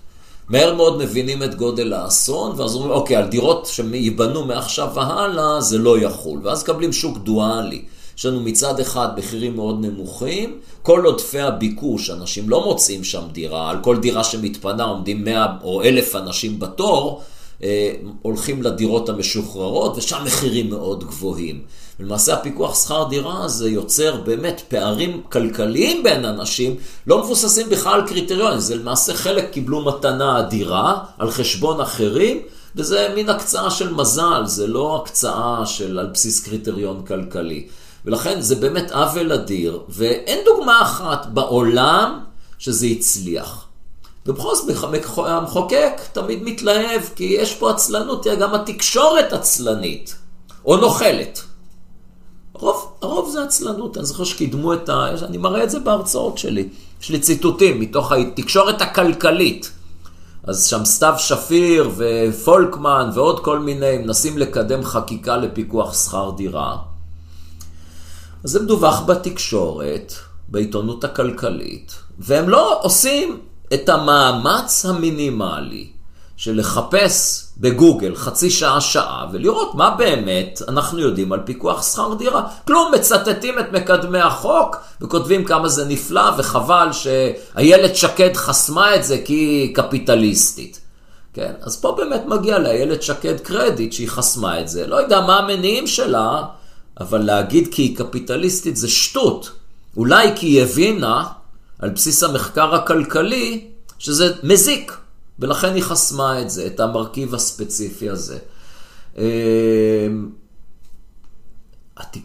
מהר מאוד מבינים את גודל האסון, ואז אומרים, אוקיי, על דירות שייבנו מעכשיו והלאה, זה לא יחול. ואז קבלים שוק דואלי. יש לנו מצד אחד מחירים מאוד נמוכים, כל עודפי הביקוש, אנשים לא מוצאים שם דירה, על כל דירה שמתפנה עומדים 100 או 1,000 אנשים בתור, אה, הולכים לדירות המשוחררות, ושם מחירים מאוד גבוהים. ולמעשה הפיקוח שכר דירה הזה יוצר באמת פערים כלכליים בין אנשים, לא מבוססים בכלל על קריטריונים, זה למעשה חלק קיבלו מתנה אדירה על חשבון אחרים, וזה מין הקצאה של מזל, זה לא הקצאה של על בסיס קריטריון כלכלי. ולכן זה באמת עוול אדיר, ואין דוגמה אחת בעולם שזה הצליח. ובכל זאת המחוקק תמיד מתלהב, כי יש פה עצלנות, גם התקשורת עצלנית, או נוכלת. הרוב, הרוב זה עצלנות, אני זוכר שקידמו את ה... אני מראה את זה בהרצאות שלי. יש לי ציטוטים מתוך התקשורת הכלכלית. אז שם סתיו שפיר ופולקמן ועוד כל מיני מנסים לקדם חקיקה לפיקוח שכר דירה. אז זה מדווח בתקשורת, בעיתונות הכלכלית, והם לא עושים את המאמץ המינימלי של לחפש בגוגל חצי שעה, שעה, ולראות מה באמת אנחנו יודעים על פיקוח שכר דירה. כלום, מצטטים את מקדמי החוק וכותבים כמה זה נפלא וחבל שאיילת שקד חסמה את זה כי היא קפיטליסטית. כן, אז פה באמת מגיע לאיילת שקד קרדיט שהיא חסמה את זה. לא יודע מה המניעים שלה, אבל להגיד כי היא קפיטליסטית זה שטות. אולי כי היא הבינה, על בסיס המחקר הכלכלי, שזה מזיק. ולכן היא חסמה את זה, את המרכיב הספציפי הזה. אמ,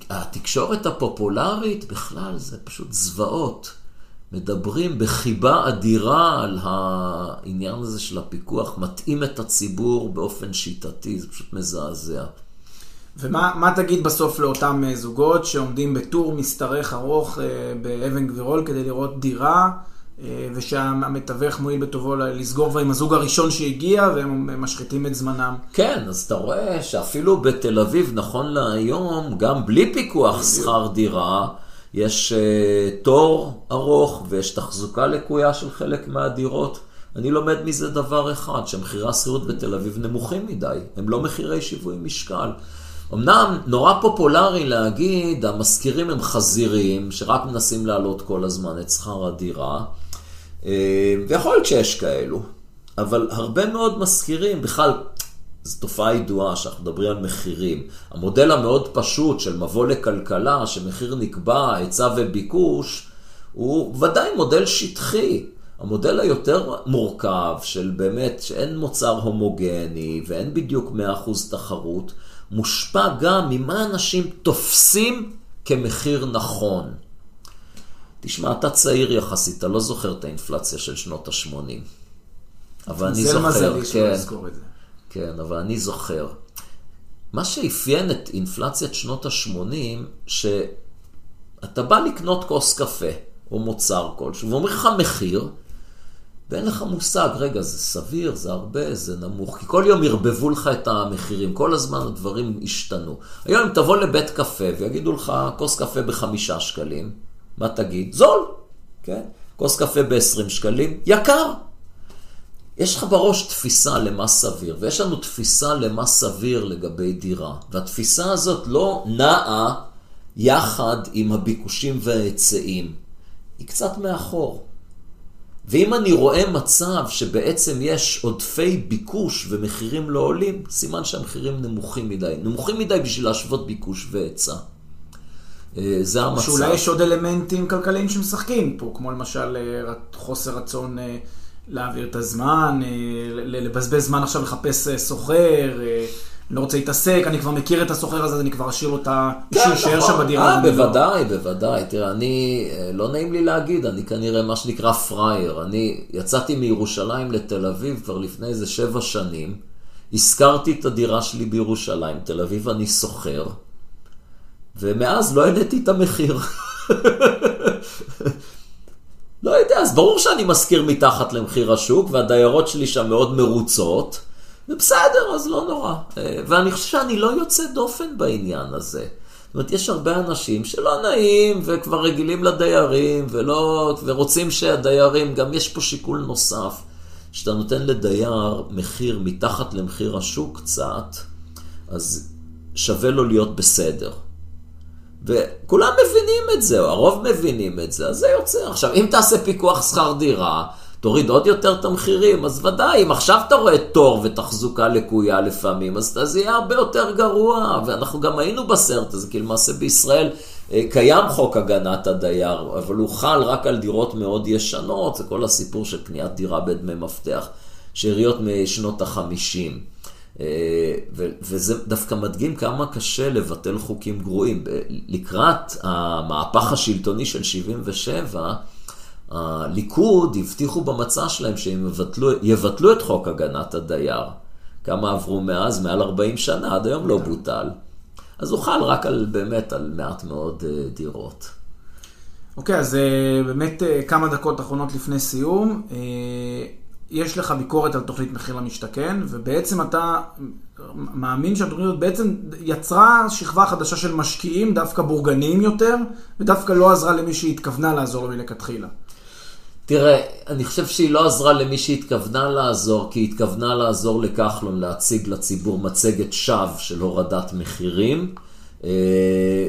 התקשורת הפופולרית בכלל זה פשוט זוועות. מדברים בחיבה אדירה על העניין הזה של הפיקוח, מטעים את הציבור באופן שיטתי, זה פשוט מזעזע. ומה תגיד בסוף לאותם אה, זוגות שעומדים בטור משתרך ארוך אה, באבן גבירול כדי לראות דירה? אה, ושהמתווך מועיל בטובו לסגור כבר עם הזוג הראשון שהגיע, והם משחיתים את זמנם. כן, אז אתה רואה שאפילו בתל אביב, נכון להיום, גם בלי פיקוח שכר דירה, יש uh, תור ארוך ויש תחזוקה לקויה של חלק מהדירות. אני לומד מזה דבר אחד, שמחירי השכירות בתל אביב נמוכים מדי, הם לא מחירי שיווי משקל. אמנם נורא פופולרי להגיד, המשכירים הם חזירים, שרק מנסים להעלות כל הזמן את שכר הדירה. אה, ויכול להיות שיש כאלו, אבל הרבה מאוד מזכירים, בכלל, זו תופעה ידועה שאנחנו מדברים על מחירים. המודל המאוד פשוט של מבוא לכלכלה, שמחיר נקבע, היצע וביקוש, הוא ודאי מודל שטחי. המודל היותר מורכב של באמת שאין מוצר הומוגני ואין בדיוק 100% תחרות, מושפע גם ממה אנשים תופסים כמחיר נכון. תשמע, אתה צעיר יחסית, אתה לא זוכר את האינפלציה של שנות ה-80. אבל אני זוכר, מזלי כן, לזכור את זה. כן, אבל אני זוכר. מה שאפיין את אינפלציית שנות ה-80, שאתה בא לקנות כוס קפה, או מוצר כלשהו, ואומרים לך מחיר, ואין לך מושג, רגע, זה סביר, זה הרבה, זה נמוך, כי כל יום ירבבו לך את המחירים, כל הזמן הדברים השתנו. היום אם תבוא לבית קפה ויגידו לך כוס קפה בחמישה שקלים, מה תגיד? זול, כן? כוס קפה ב-20 שקלים, יקר. יש לך בראש תפיסה למה סביר, ויש לנו תפיסה למה סביר לגבי דירה, והתפיסה הזאת לא נעה יחד עם הביקושים וההיצעים, היא קצת מאחור. ואם אני רואה מצב שבעצם יש עודפי ביקוש ומחירים לא עולים, סימן שהמחירים נמוכים מדי. נמוכים מדי בשביל להשוות ביקוש והיצע. אה, זה המצב. שאולי יש עוד אלמנטים כלכליים שמשחקים פה, כמו למשל אה, חוסר רצון אה, להעביר את הזמן, לבזבז זמן עכשיו לחפש סוחר. לא רוצה להתעסק, אני כבר מכיר את הסוחר הזה, אז אני כבר אשאיר אותה, בשביל כן, להישאר שם בדירה. אה, בוודאי, בוודאי. תראה, אני, לא נעים לי להגיד, אני כנראה מה שנקרא פראייר. אני יצאתי מירושלים לתל אביב כבר לפני איזה שבע שנים, השכרתי את הדירה שלי בירושלים, תל אביב אני סוחר, ומאז לא העליתי את המחיר. לא יודע, אז ברור שאני משכיר מתחת למחיר השוק, והדיירות שלי שם מאוד מרוצות. ובסדר, אז לא נורא. אה, ואני חושב שאני לא יוצא דופן בעניין הזה. זאת אומרת, יש הרבה אנשים שלא נעים וכבר רגילים לדיירים ולא, ורוצים שהדיירים, גם יש פה שיקול נוסף, שאתה נותן לדייר מחיר מתחת למחיר השוק קצת, אז שווה לו להיות בסדר. וכולם מבינים את זה, או הרוב מבינים את זה, אז זה יוצא. עכשיו, אם תעשה פיקוח שכר דירה, תוריד עוד יותר את המחירים, אז ודאי, אם עכשיו אתה רואה תור ותחזוקה לקויה לפעמים, אז זה יהיה הרבה יותר גרוע, ואנחנו גם היינו בסרט הזה, כי למעשה בישראל אה, קיים חוק הגנת הדייר, אבל הוא חל רק על דירות מאוד ישנות, זה כל הסיפור של קניית דירה בדמי מפתח, שאריות משנות החמישים. אה, וזה דווקא מדגים כמה קשה לבטל חוקים גרועים. לקראת המהפך השלטוני של 77, הליכוד הבטיחו במצע שלהם שהם יבטלו, יבטלו את חוק הגנת הדייר. כמה עברו מאז? מעל 40 שנה, עד היום לא בוטל. אז הוא חל רק על, באמת, על מעט מאוד uh, דירות. אוקיי, okay, אז באמת כמה דקות אחרונות לפני סיום. יש לך ביקורת על תוכנית מחיר למשתכן, ובעצם אתה מאמין שהתוכנית הזאת בעצם יצרה שכבה חדשה של משקיעים, דווקא בורגניים יותר, ודווקא לא עזרה למי שהתכוונה לעזור לו מלכתחילה. תראה, אני חושב שהיא לא עזרה למי שהתכוונה לעזור, כי היא התכוונה לעזור לכחלון להציג לציבור מצגת שווא של הורדת מחירים. אה,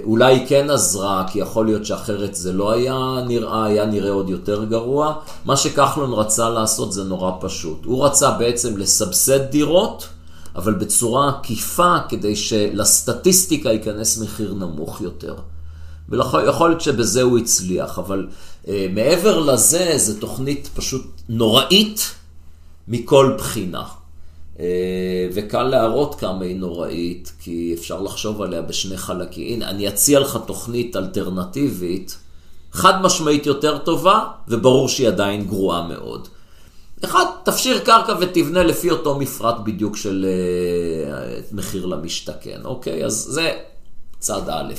אולי היא כן עזרה, כי יכול להיות שאחרת זה לא היה נראה, היה נראה עוד יותר גרוע. מה שכחלון רצה לעשות זה נורא פשוט. הוא רצה בעצם לסבסד דירות, אבל בצורה עקיפה, כדי שלסטטיסטיקה ייכנס מחיר נמוך יותר. ויכול להיות שבזה הוא הצליח, אבל אה, מעבר לזה, זו תוכנית פשוט נוראית מכל בחינה. אה, וקל להראות כמה היא נוראית, כי אפשר לחשוב עליה בשני חלקים. הנה, אני אציע לך תוכנית אלטרנטיבית, חד משמעית יותר טובה, וברור שהיא עדיין גרועה מאוד. אחד, תפשיר קרקע ותבנה לפי אותו מפרט בדיוק של uh, מחיר למשתכן, אוקיי? אז זה צד א'.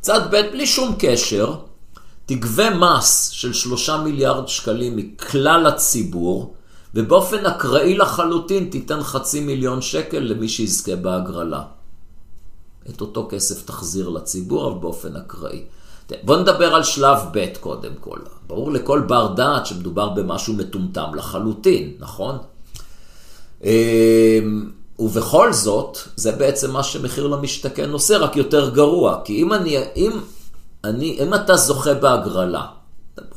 צד ב', בלי שום קשר, תגבה מס של שלושה מיליארד שקלים מכלל הציבור, ובאופן אקראי לחלוטין תיתן חצי מיליון שקל למי שיזכה בהגרלה. את אותו כסף תחזיר לציבור, אבל באופן אקראי. בוא נדבר על שלב ב' קודם כל. ברור לכל בר דעת שמדובר במשהו מטומטם לחלוטין, נכון? אמ, ובכל זאת, זה בעצם מה שמחיר למשתכן עושה, רק יותר גרוע. כי אם אני, אם אני, אם אתה זוכה בהגרלה,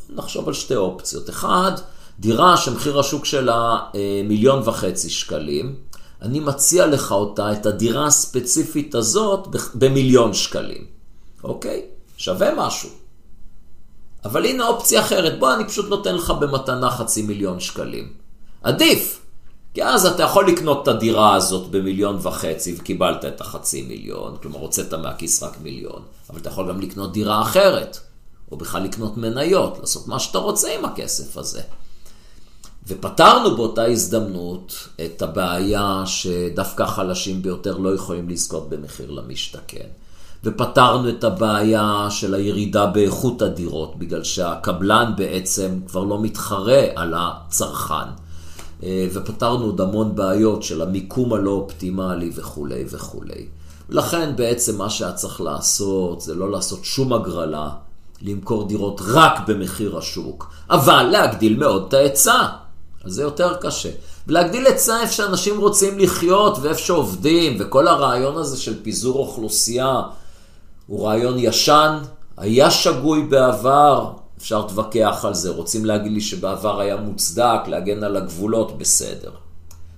נחשוב על שתי אופציות. אחד, דירה שמחיר השוק שלה אה, מיליון וחצי שקלים, אני מציע לך אותה, את הדירה הספציפית הזאת, במיליון שקלים. אוקיי? שווה משהו. אבל הנה אופציה אחרת, בוא, אני פשוט נותן לך במתנה חצי מיליון שקלים. עדיף, כי אז אתה יכול לקנות את הדירה הזאת במיליון וחצי וקיבלת את החצי מיליון, כלומר הוצאת מהכיס רק מיליון, אבל אתה יכול גם לקנות דירה אחרת, או בכלל לקנות מניות, לעשות מה שאתה רוצה עם הכסף הזה. ופתרנו באותה הזדמנות את הבעיה שדווקא החלשים ביותר לא יכולים לזכות במחיר למשתכן. ופתרנו את הבעיה של הירידה באיכות הדירות, בגלל שהקבלן בעצם כבר לא מתחרה על הצרכן. אה, ופתרנו עוד המון בעיות של המיקום הלא אופטימלי וכולי וכולי. לכן בעצם מה שהיה צריך לעשות זה לא לעשות שום הגרלה, למכור דירות רק במחיר השוק, אבל להגדיל מאוד את ההיצע. אז זה יותר קשה. ולהגדיל היצע איפה שאנשים רוצים לחיות ואיפה שעובדים, וכל הרעיון הזה של פיזור אוכלוסייה הוא רעיון ישן, היה שגוי בעבר, אפשר להתווכח על זה, רוצים להגיד לי שבעבר היה מוצדק להגן על הגבולות, בסדר.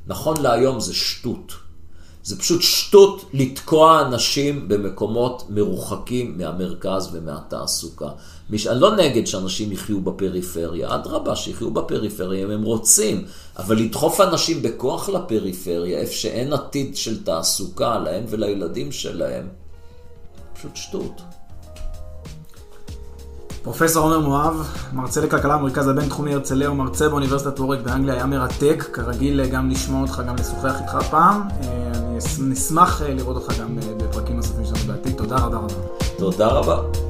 נכון להיום זה שטות. זה פשוט שטות לתקוע אנשים במקומות מרוחקים מהמרכז ומהתעסוקה. מש... אני לא נגד שאנשים יחיו בפריפריה, אדרבה, שיחיו בפריפריה אם הם רוצים, אבל לדחוף אנשים בכוח לפריפריה, איפה שאין עתיד של תעסוקה להם ולילדים שלהם, פשוט שטות. פרופסור עומר מואב, מרצה לכלכלה במרכז הבינתחומי הרצליה ומרצה באוניברסיטת וורק באנגליה, היה מרתק, כרגיל גם לשמוע אותך, גם לשוחח איתך פעם. נשמח אה, לראות אותך גם אה, בפרקים נוספים שלנו בעתיד. תודה רבה רבה. תודה רבה.